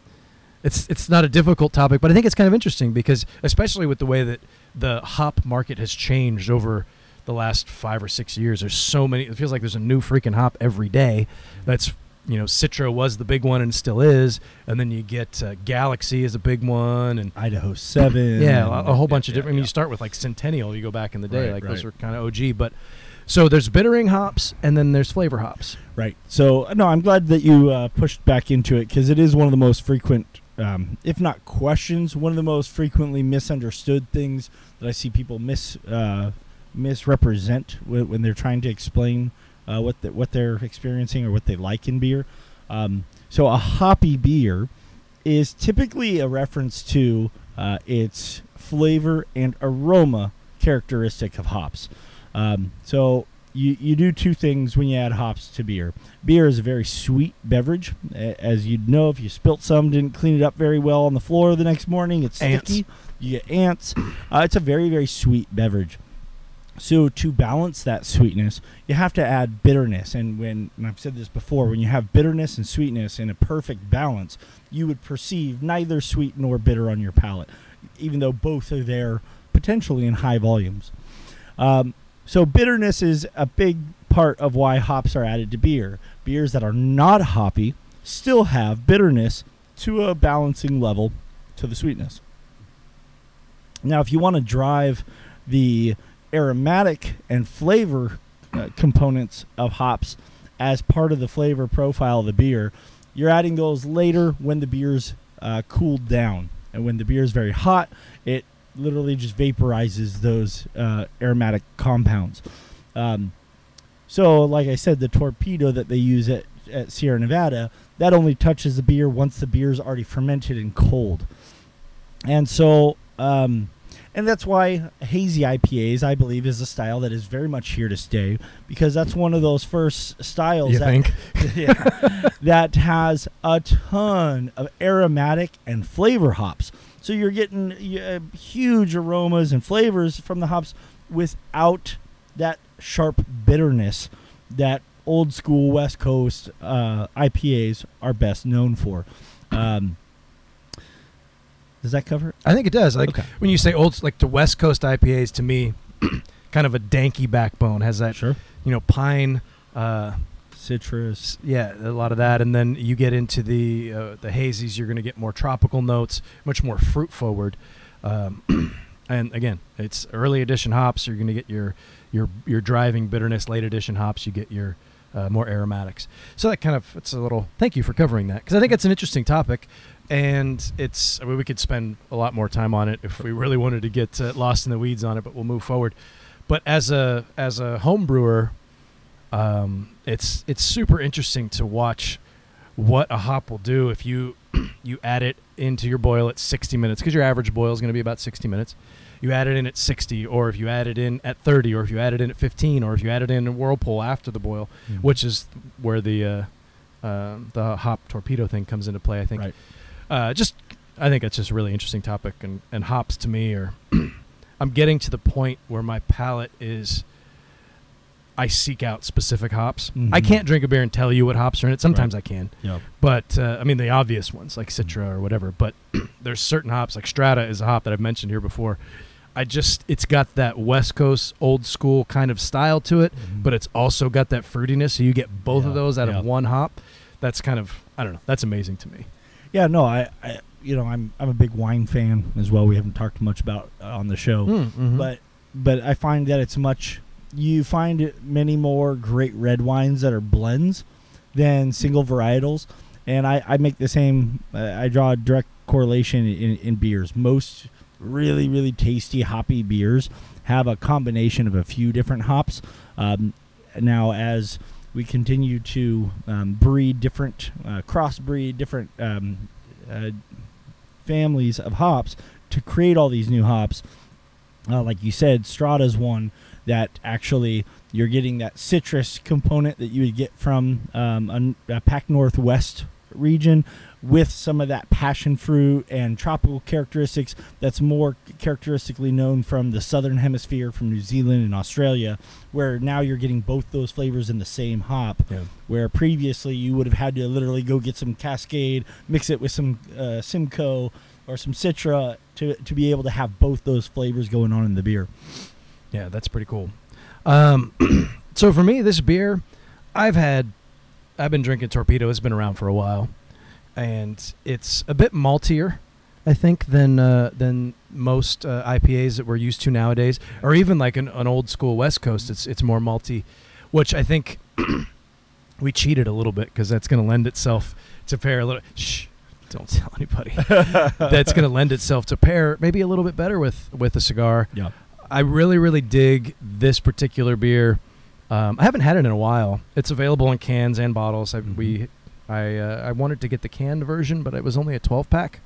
It's, it's not a difficult topic, but I think it's kind of interesting because, especially with the way that the hop market has changed over the last five or six years, there's so many, it feels like there's a new freaking hop every day that's you know, Citra was the big one and still is, and then you get uh, Galaxy is a big one, and Idaho 7. yeah, a, a whole bunch Yeah, of different. I mean, yeah. you start with like Centennial, you go back in the day, Right, like those were right. kind of OG. But so there's bittering hops, and then there's flavor hops. Right. So no, I'm glad that you uh, pushed back into it because it is one of the most frequent, um, if not questions, one of the most frequently misunderstood things that I see people mis uh, misrepresent when they're trying to explain uh, what the, what they're experiencing or what they like in beer. Um, so a hoppy beer is typically a reference to uh, its flavor and aroma characteristic of hops. Um, so you, you do two things when you add hops to beer. Beer is a very sweet beverage. As you'd know, if you spilt some, didn't clean it up very well on the floor the next morning, it's Ants. sticky. You get ants. Uh, it's a very, very sweet beverage. So to balance that sweetness, you have to add bitterness. And when and I've said this before, when you have bitterness and sweetness in a perfect balance, you would perceive neither sweet nor bitter on your palate, even though both are there potentially in high volumes. Um, so bitterness is a big part of why hops are added to beer. Beers that are not hoppy still have bitterness to a balancing level to the sweetness. Now, if you want to drive the aromatic and flavor uh, components of hops as part of the flavor profile of the beer, you're adding those later when the beer's uh, cooled down. And when the beer is very hot, it literally just vaporizes those uh, aromatic compounds. Um, so, like I said, the torpedo that they use at, at Sierra Nevada, that only touches the beer once the beer's already fermented and cold. And so, um, and that's why hazy IPAs, I believe, is a style that is very much here to stay because that's one of those first styles You that, think? yeah, that has a ton of aromatic and flavor hops. So you're getting uh, huge aromas and flavors from the hops without that sharp bitterness that old school West Coast uh, IPAs are best known for. Um, does that cover it? I think it does. Like Okay. when you say old, like the West Coast IPAs, to me, kind of a danky backbone has that Sure. you know pine. Uh, Citrus. yeah, a lot of that, and then you get into the uh, the hazies. You're going to get more tropical notes, much more fruit forward. Um, and again, it's early addition hops. You're going to get your your your driving bitterness. Late addition hops, you get your uh, more aromatics. So that kind of it's a little. Thank you for covering that because I think it's an interesting topic, and it's. I mean, we could spend a lot more time on it if we really wanted to get uh, lost in the weeds on it, but we'll move forward. But as a as a home brewer, um, it's it's super interesting to watch what a hop will do if you you add it into your boil at 60 minutes because your average boil is going to be about 60 minutes. You add it in at 60, or if you add it in at 30, or if you add it in at 15, or if you add it in a whirlpool after the boil, which is where the uh, uh, the hop torpedo thing comes into play. I think. Right. Uh, just I think it's just a really interesting topic, and and hops to me or I'm getting to the point where my palate is. I seek out specific hops. I Mhm. can't drink a beer and tell you what hops are in it. Sometimes I can, Yep. but uh, I mean the obvious ones like Citra or whatever. But there's certain hops like Strata is a hop that I've mentioned here before. I just it's got that West Coast old school kind of style to it, but it's also got that fruitiness. So you get both Yeah, of those out yeah. of one hop. That's kind of I don't know. That's amazing to me. Yeah, no, I, I, you know, I'm I'm a big wine fan as well. We haven't talked much about uh, on the show, Mm-hmm. but but I find that it's much. You find many more great red wines that are blends than single varietals, and I, I make the same. Uh, I draw a direct correlation in, in beers. Most really really tasty hoppy beers have a combination of a few different hops. Um, now as we continue to um, breed different uh, crossbreed different um, uh, families of hops to create all these new hops. Uh, like you said, Strata's one that actually you're getting that citrus component that you would get from um, a, a Pac Northwest region with some of that passion fruit and tropical characteristics that's more characteristically known from the southern hemisphere from New Zealand and Australia where now you're getting both those flavors in the same hop Yeah. where previously you would have had to literally go get some Cascade mix it with some uh, Simcoe or some Citra to, to be able to have both those flavors going on in the beer Yeah, that's pretty cool. Um, so for me, this beer, I've had, I've been drinking Torpedo. It's been around for a while, and it's a bit maltier, I think, than uh, than most uh, IPAs that we're used to nowadays, or even like an, an old school West Coast. It's it's more malty, which I think we cheated a little bit because that's going to lend itself to pair a little. Shh. Don't tell anybody. that's going to lend itself to pair maybe a little bit better with with a cigar. yeah I really, really dig this particular beer. Um, I haven't had it in a while. It's available in cans and bottles. I, We, I, uh, I wanted to get the canned version, but it was only a 12 pack,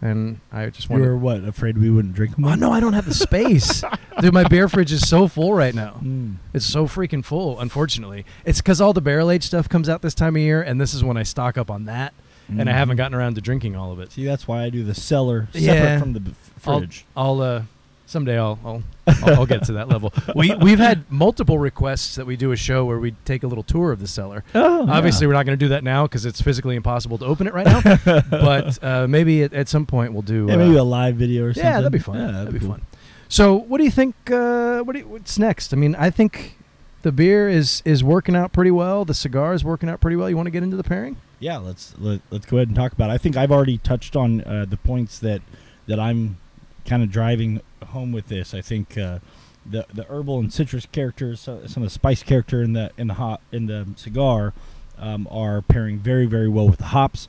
and I just wanted. you were what afraid we wouldn't drink them Oh no, I don't have the space, dude. My beer fridge is so full right now. Mm. It's so freaking full. Unfortunately, it's because all the barrel aged stuff comes out this time of year, and this is when I stock up on that. And I Mhm. haven't gotten around to drinking all of it. See, that's why I do the cellar separate Yeah. from the b- I'll- fridge. I'll uh, someday I'll I'll, I'll I'll get to that level. We we've had multiple requests that we do a show where we take a little tour of the cellar. oh, Obviously, we're not going to do that now because it's physically impossible to open it right now. but uh, maybe at, at some point we'll do. yeah, uh, maybe a live video or something. yeah, that'd be fun. Yeah, that'd, be cool. fun. So, what do you think? Uh, what do you, what's next? I mean, I think the beer is is working out pretty well. The cigar is working out pretty well. You want to get into the pairing? Yeah, let's let, let's go ahead and talk about. it. I think I've already touched on uh, the points that that I'm kind of driving home with this. I think uh, the the herbal and citrus characters, some of the spice character in the in the hot in the cigar, um, are pairing very very well with the hops.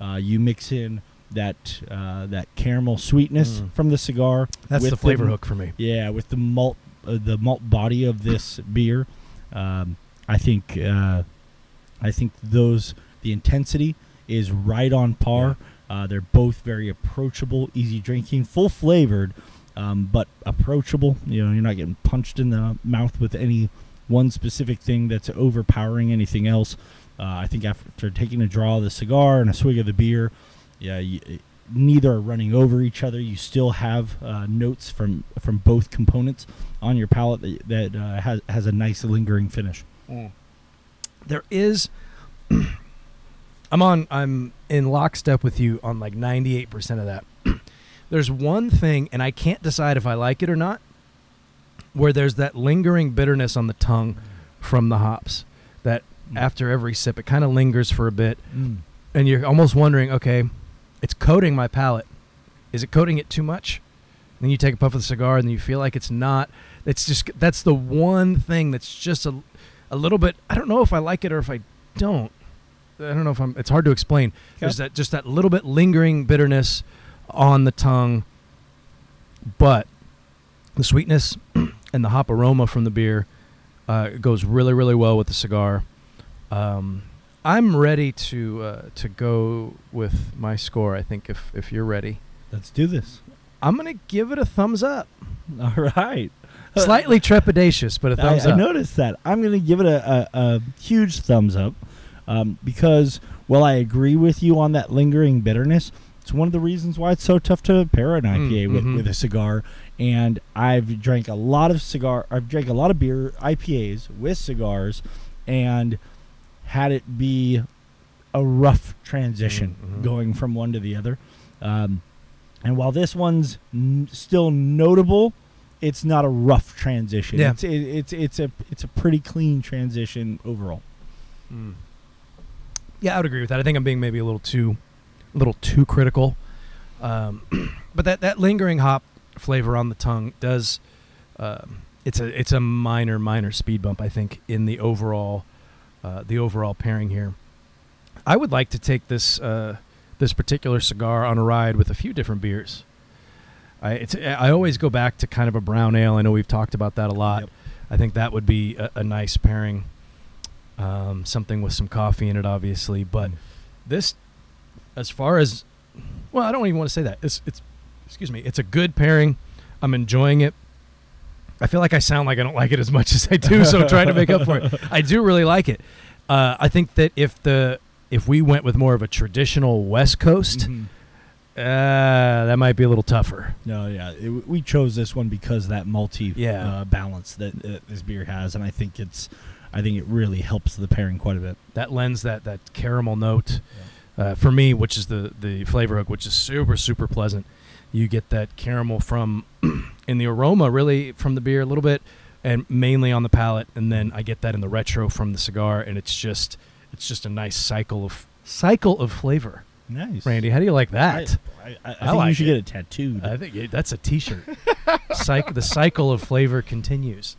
Uh, you mix in that uh, that caramel sweetness Mm. from the cigar. That's with the flavor hook for me. Yeah, with the malt, uh, the malt body of this beer, um, I think, uh, I think those the intensity is right on par. Uh, they're both very approachable, easy drinking, full flavored, um, but approachable. You know, you're not getting punched in the mouth with any one specific thing that's overpowering anything else. Uh, I think after taking a draw of the cigar and a swig of the beer, yeah, you, neither are running over each other. You still have uh, notes from from both components on your palate that, that uh, has has a nice lingering finish. there is i'm on i'm in lockstep with you on like 98% of that there's one thing and i can't decide if i like it or not where there's that lingering bitterness on the tongue from the hops that after every sip it kind of lingers for a bit. Mm. and you're almost wondering okay it's coating my palate. Is it coating it too much? Then you take a puff of the cigar and you feel like it's not. It's just that's the one thing that's just a, a little bit i don't know if i like it or if i don't. I don't know if i'm it's hard to explain. There's that just that little bit lingering bitterness on the tongue but the sweetness and the hop aroma from the beer uh, goes really really well with the cigar um, i'm ready to uh, to go with my score i think if if you're ready Let's do this. i'm gonna give it a thumbs up All right. slightly trepidatious but a thumbs I, I noticed that. I'm going to give it a, a, a huge thumbs up um, because, while I agree with you on that lingering bitterness, it's one of the reasons why it's so tough to pair an Mm, IPA with, mhm. with a cigar. And I've drank a lot of cigar, I've drank a lot of beer IPAs with cigars, and had it be a rough transition Mm, mhm. going from one to the other. Um, and while this one's n- still notable, it's not a rough transition. Yeah. It's it, it's it's a it's a pretty clean transition overall. Mm. Yeah, I would agree with that. I think I'm being maybe a little too, a little too critical. Um, but that, that lingering hop flavor on the tongue does, um, it's a it's a minor minor speed bump I think in the overall, uh, the overall pairing here. I would like to take this uh, this particular cigar on a ride with a few different beers. I it's I always go back to kind of a brown ale. I know we've talked about that a lot. Yep. I think that would be a, a nice pairing. Um, something with some coffee in it, obviously. But Mm. this, as far as, well, I don't even want to say that. It's, it's, excuse me, it's a good pairing. I'm enjoying it. I feel like I sound like I don't like it as much as I do, so I'm trying to make up for it. I do really like it. Uh, I think that if the if we went with more of a traditional West Coast, Mhm. uh, that might be a little tougher. No, yeah, it, we chose this one because of that malty Yeah. uh, balance that uh, this beer has, and I think it's, I think it really helps the pairing quite a bit. That lends that that caramel note uh, for me, which is the the flavor hook, which is super super pleasant. You get that caramel from in the aroma, really from the beer a little bit, and mainly on the palate, and then I get that in the retro from the cigar, and it's just it's just a nice cycle of cycle of flavor. Nice, Randy, how do you like that? I, I, I I think you should it. get it tattooed. I think it- that's a T-shirt. Cyc- the cycle of flavor continues.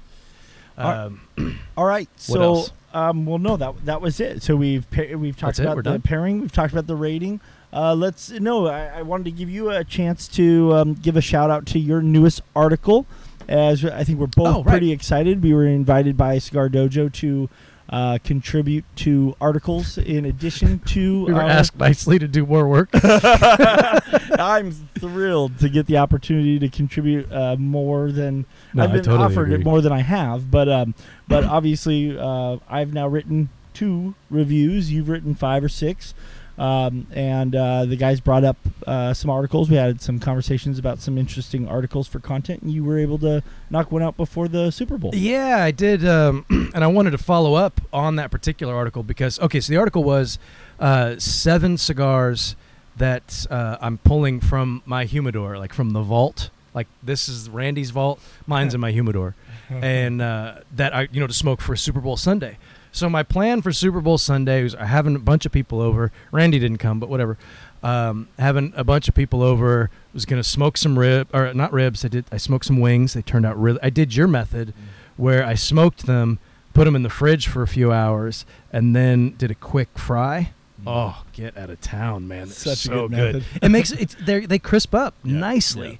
Um, All right, What so else? Um, well, no, that that was it. So we've pa- we've talked That's about the done? pairing, we've talked about the rating. Uh, let's no, I, I wanted to give you a chance to um, give a shout out to your newest article. As I think we're both Oh, right. pretty excited. We were invited by Cigar Dojo to uh, contribute to articles in addition to. we were our- asked nicely to do more work. I'm thrilled to get the opportunity to contribute uh, more than No, I've been totally offered agree. it more than I have, but um, but obviously uh, I've now written two reviews. You've written five or six, um, and uh, the guys brought up uh, some articles. We had some conversations about some interesting articles for content, and you were able to knock one out before the Super Bowl. Yeah, I did, um, and I wanted to follow up on that particular article because okay, so the article was uh, seven cigars that uh, I'm pulling from my humidor, like from the vault. Like this is Randy's vault, mine's in my humidor, and uh, that I you know to smoke for Super Bowl Sunday. So my plan for Super Bowl Sunday was I having a bunch of people over. Randy didn't come, but whatever. Um, having a bunch of people over was gonna smoke some rib or not ribs. I did. I smoked some wings. They turned out really. I did your method, where I smoked them, put them in the fridge for a few hours, and then did a quick fry. Oh, get out of town, man! They're Such a good good. method. it makes it. They they crisp up Yeah, nicely,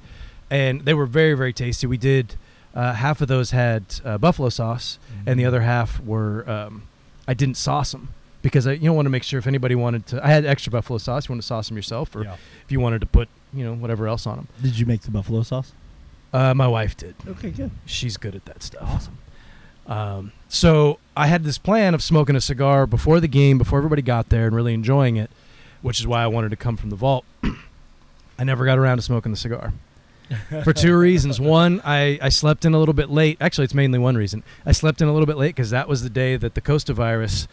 and they were very very tasty. We did uh, half of those had uh, buffalo sauce, and the other half were um, I didn't sauce them because I you know want to make sure if anybody wanted to. I had extra buffalo sauce. You want to sauce them yourself, or Yeah. if you wanted to put you know whatever else on them. Did you make the buffalo sauce? Uh, my wife did. Okay, good. She's good at that stuff. Awesome. Um, so I had this plan of smoking a cigar before the game, before everybody got there, and really enjoying it, which is why I wanted to come from the vault. I never got around to smoking the cigar for two reasons. One, I, I slept in a little bit late. Actually, it's mainly one reason. I slept in a little bit late because that was the day that the Costa virus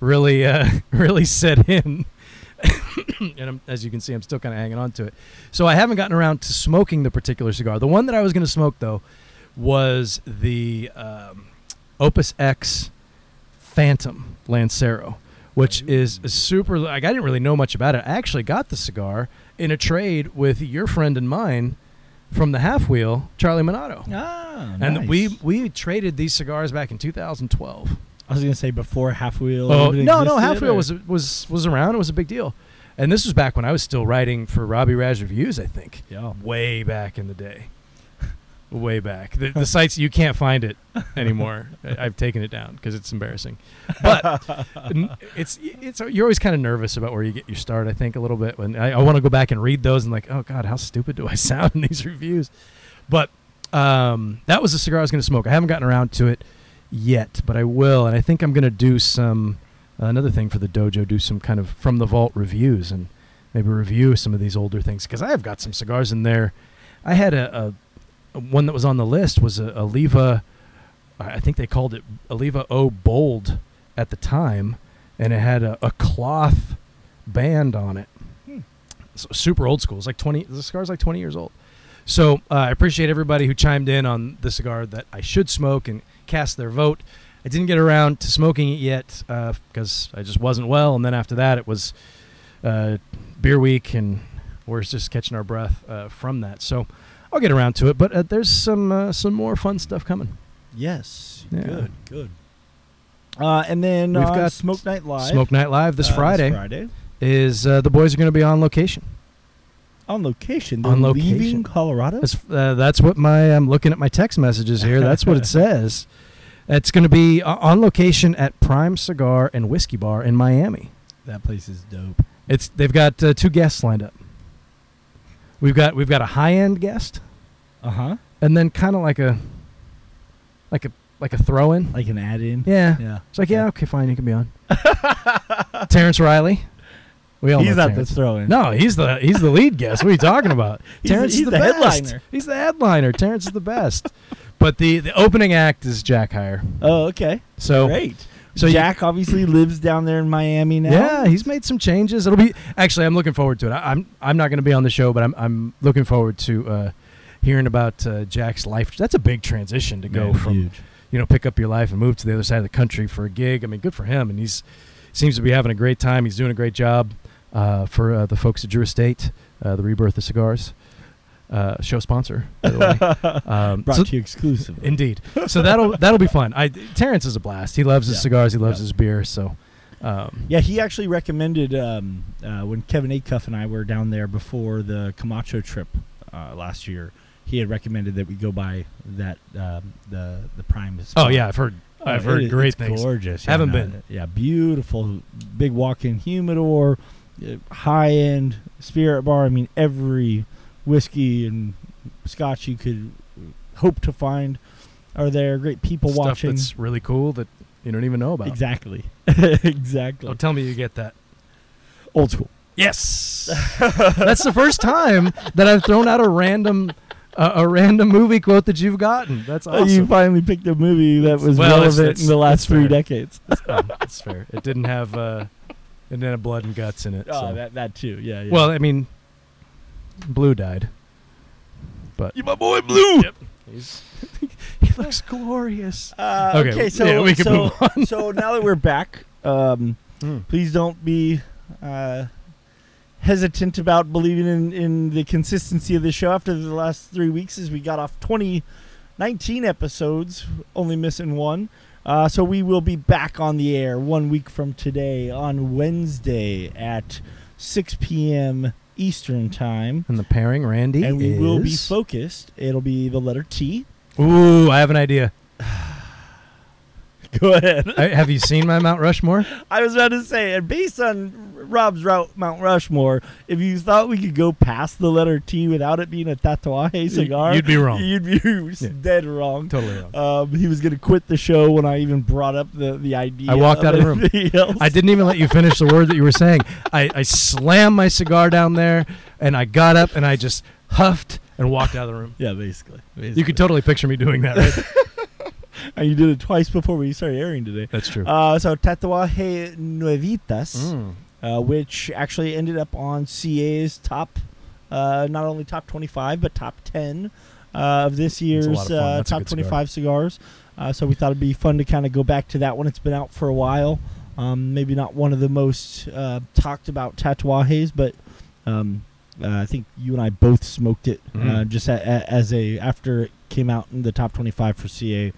really uh, really set in. and I'm, as you can see, I'm still kind of hanging on to it. So I haven't gotten around to smoking the particular cigar. The one that I was going to smoke though was the um, Opus X Phantom Lancero, which is a super. Like I didn't really know much about it. I actually got the cigar in a trade with your friend and mine from the Half Wheel, Charlie Minato. Ah, And nice. we we traded these cigars back in 2012. I was gonna say before half wheel. Oh no, no, Half Wheel was was was around. It was a big deal, and this was back when I was still writing for Robby Raz reviews. I think Yeah. way back in the day, way back. The, the sites you can't find it anymore. I've taken it down because it's embarrassing. But it's it's you're always kind of nervous about where you get your start. I think a little bit when I, I want to go back and read those and like, oh god, how stupid do I sound in these reviews? But um, that was the cigar I was going to smoke. I haven't gotten around to it yet, but I will, and I think I'm going to do some another thing for the dojo. Do some kind of from the vault reviews and maybe review some of these older things because I have got some cigars in there. I had a, a one that was on the list was a, a Leva. I think they called it Oliva O Bold at the time, and it had a, a cloth band on it. Hmm. So super old school. It's like twenty. The cigar's like twenty years old. So uh, I appreciate everybody who chimed in on the cigar that I should smoke and cast their vote. I didn't get around to smoking it yet because I just wasn't well, and then after that it was uh, beer week, and we're just catching our breath uh, from that. So I'll get around to it, but uh, there's some uh, some more fun stuff coming. Yes. Yeah. Good. Good. Uh, and then We've uh, got Smoke Night Live. Smoke Night Live this uh, Friday Friday. is uh, the boys are going to be on location. On location. On They're location. Leaving Colorado. That's uh, that's what my I'm looking at my text messages here. That's what it says. It's going to be uh, on location at Prime Cigar and Whiskey Bar in Miami. That place is dope. It's they've got uh, two guests lined up. We've got we've got a high end guest, Uh huh. and then kind of like a like a like a throw in. Like an add-in. Yeah. Yeah. It's like yeah, okay, fine, you can be on. Terrence Riley. We all know. He's know not Terrence. the throw-in. No, he's the he's the lead guest. What are you talking about? He's Terrence he's is the, the best. headliner. He's the headliner. Terrence is the best. But the the opening act is Jack Hire. Oh, okay. So Great. So you- Jack obviously lives down there in Miami now. Yeah, he's made some changes. It'll be actually. I'm looking forward to it. I, I'm I'm not going to be on the show, but I'm I'm looking forward to uh, hearing about uh, Jack's life. That's a big transition to go Man, from huge. you know pick up your life and move to the other side of the country for a gig. I mean, good for him, and he's seems to be having a great time. He's doing a great job uh, for uh, the folks at Drew Estate, uh, the Rebirth of Cigars. Uh, show sponsor, by the way. Um, Brought so- to you exclusively. Indeed. So that'll that'll be fun. I Terrence is a blast. He loves his Yeah. cigars. He loves Yeah. his beer. So. Um, Yeah, he actually recommended um, uh, when Kevin Acuff and I were down there before the Camacho trip uh, last year. He had recommended that we go by that um, the the Prime. Oh yeah, I've heard. I've Uh, heard it- great it's things. Gorgeous. Haven't yeah, been. Yeah, beautiful, big walk-in humidor, uh, high-end spirit bar. I mean, every whiskey and scotch you could hope to find are there. Great people Stuff watching. that's really cool that you don't even know about. Exactly. exactly. Oh, tell me you get that. Old school. Yes, that's the first time that I've thrown out a random, uh, a random movie quote that you've gotten. That's Uh, You finally picked a movie that was Well, relevant it's- in the last three fair. decades. Um, that's fair. It didn't have, uh, it didn't have blood and guts in it. Oh, so. that that too. Yeah. yeah. Well, I mean, Blue died, but you my boy Blue. Yep. He's, he looks glorious. Uh, Okay, okay, so yeah, we can so, move on. so now that we're back, um, Mm. please don't be uh, hesitant about believing in, in the consistency of the show after the last three weeks as we got off twenty nineteen episodes, only missing one. Uh, so we will be back on the air one week from today on Wednesday at 6 p.m. Eastern time. And the pairing, Randy, And we will be is- focused. It'll be the letter T. Ooh, I have an idea. Go ahead. I, have you seen my Mount Rushmore? I was about to say, and based on Rob's route, Mount Rushmore, if you thought we could go past the letter T without it being a Tatuaje cigar, You'd be wrong. You'd be Yeah. dead wrong. Totally wrong. Um, he was going to quit the show when I even brought up the, the idea. I walked out of the room. Else. I didn't even let you finish the word that you were saying. I, I slammed my cigar down there, and I got up and I just huffed and walked out of the room. Yeah, basically. basically. You could totally picture me doing that, right? and you did it twice before we started airing today. That's true. Uh, so Tatuaje Nuevitas. Mm. Uh, which actually ended up on CA's top, uh, not only top 25 but top 10 uh, of this year's of uh, top good cigar. 25 cigars. Uh, so we thought it'd be fun to kind of go back to that one. It's been out for a while. Um, maybe not one of the most uh, talked about tatuajes, but um, uh, I think you and I both smoked it uh, Mhm. just a, a, as a after it came out in the top 25 for CA.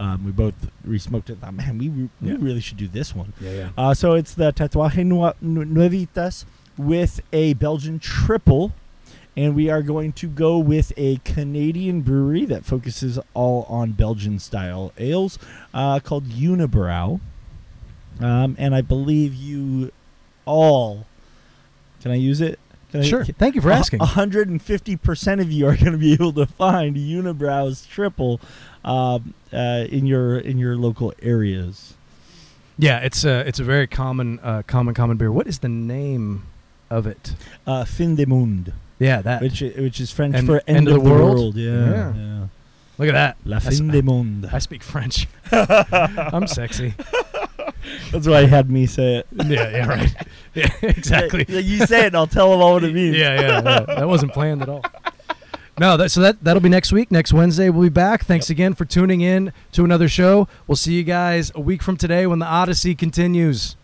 Um, we both re-smoked it. Thought, man, we, Yeah. really should do this one. Yeah, yeah. Uh, so it's the Tatuaje Nuevitas with a Belgian triple. And we are going to go with a Canadian brewery that focuses all on Belgian style ales uh, called Unibroue. Um, and I believe you all. Can I use it? Can I- Sure. can- Thank you for asking. 150% of you are going to be able to find Unibroue's triple um, uh, in your in your local areas. Yeah, it's a it's a very common uh, common common beer. What is the name of it? Uh, fin du monde. Yeah, that. which which is French End- for end, of, the world. Yeah, Yeah. yeah. Look at that. La That's- fin du monde. I speak French. I'm sexy. That's why he had me say it. Yeah, yeah, right. Yeah, exactly. Yeah, you say it, and I'll tell him all what it means. Yeah, yeah, yeah. That wasn't planned at all. No, that, so that that'll be next week. Next Wednesday, we'll be back. Thanks again for tuning in to another show. We'll see you guys a week from today when the Odyssey continues.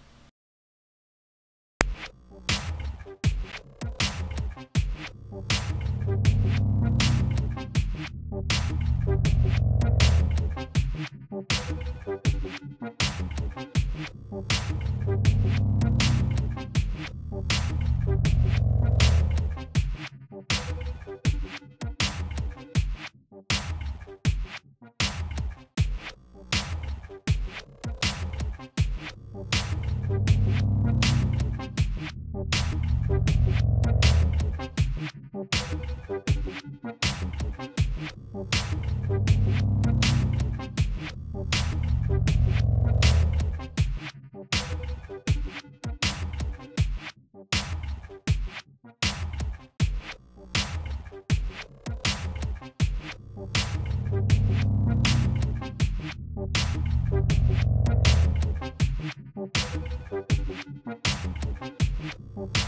Thank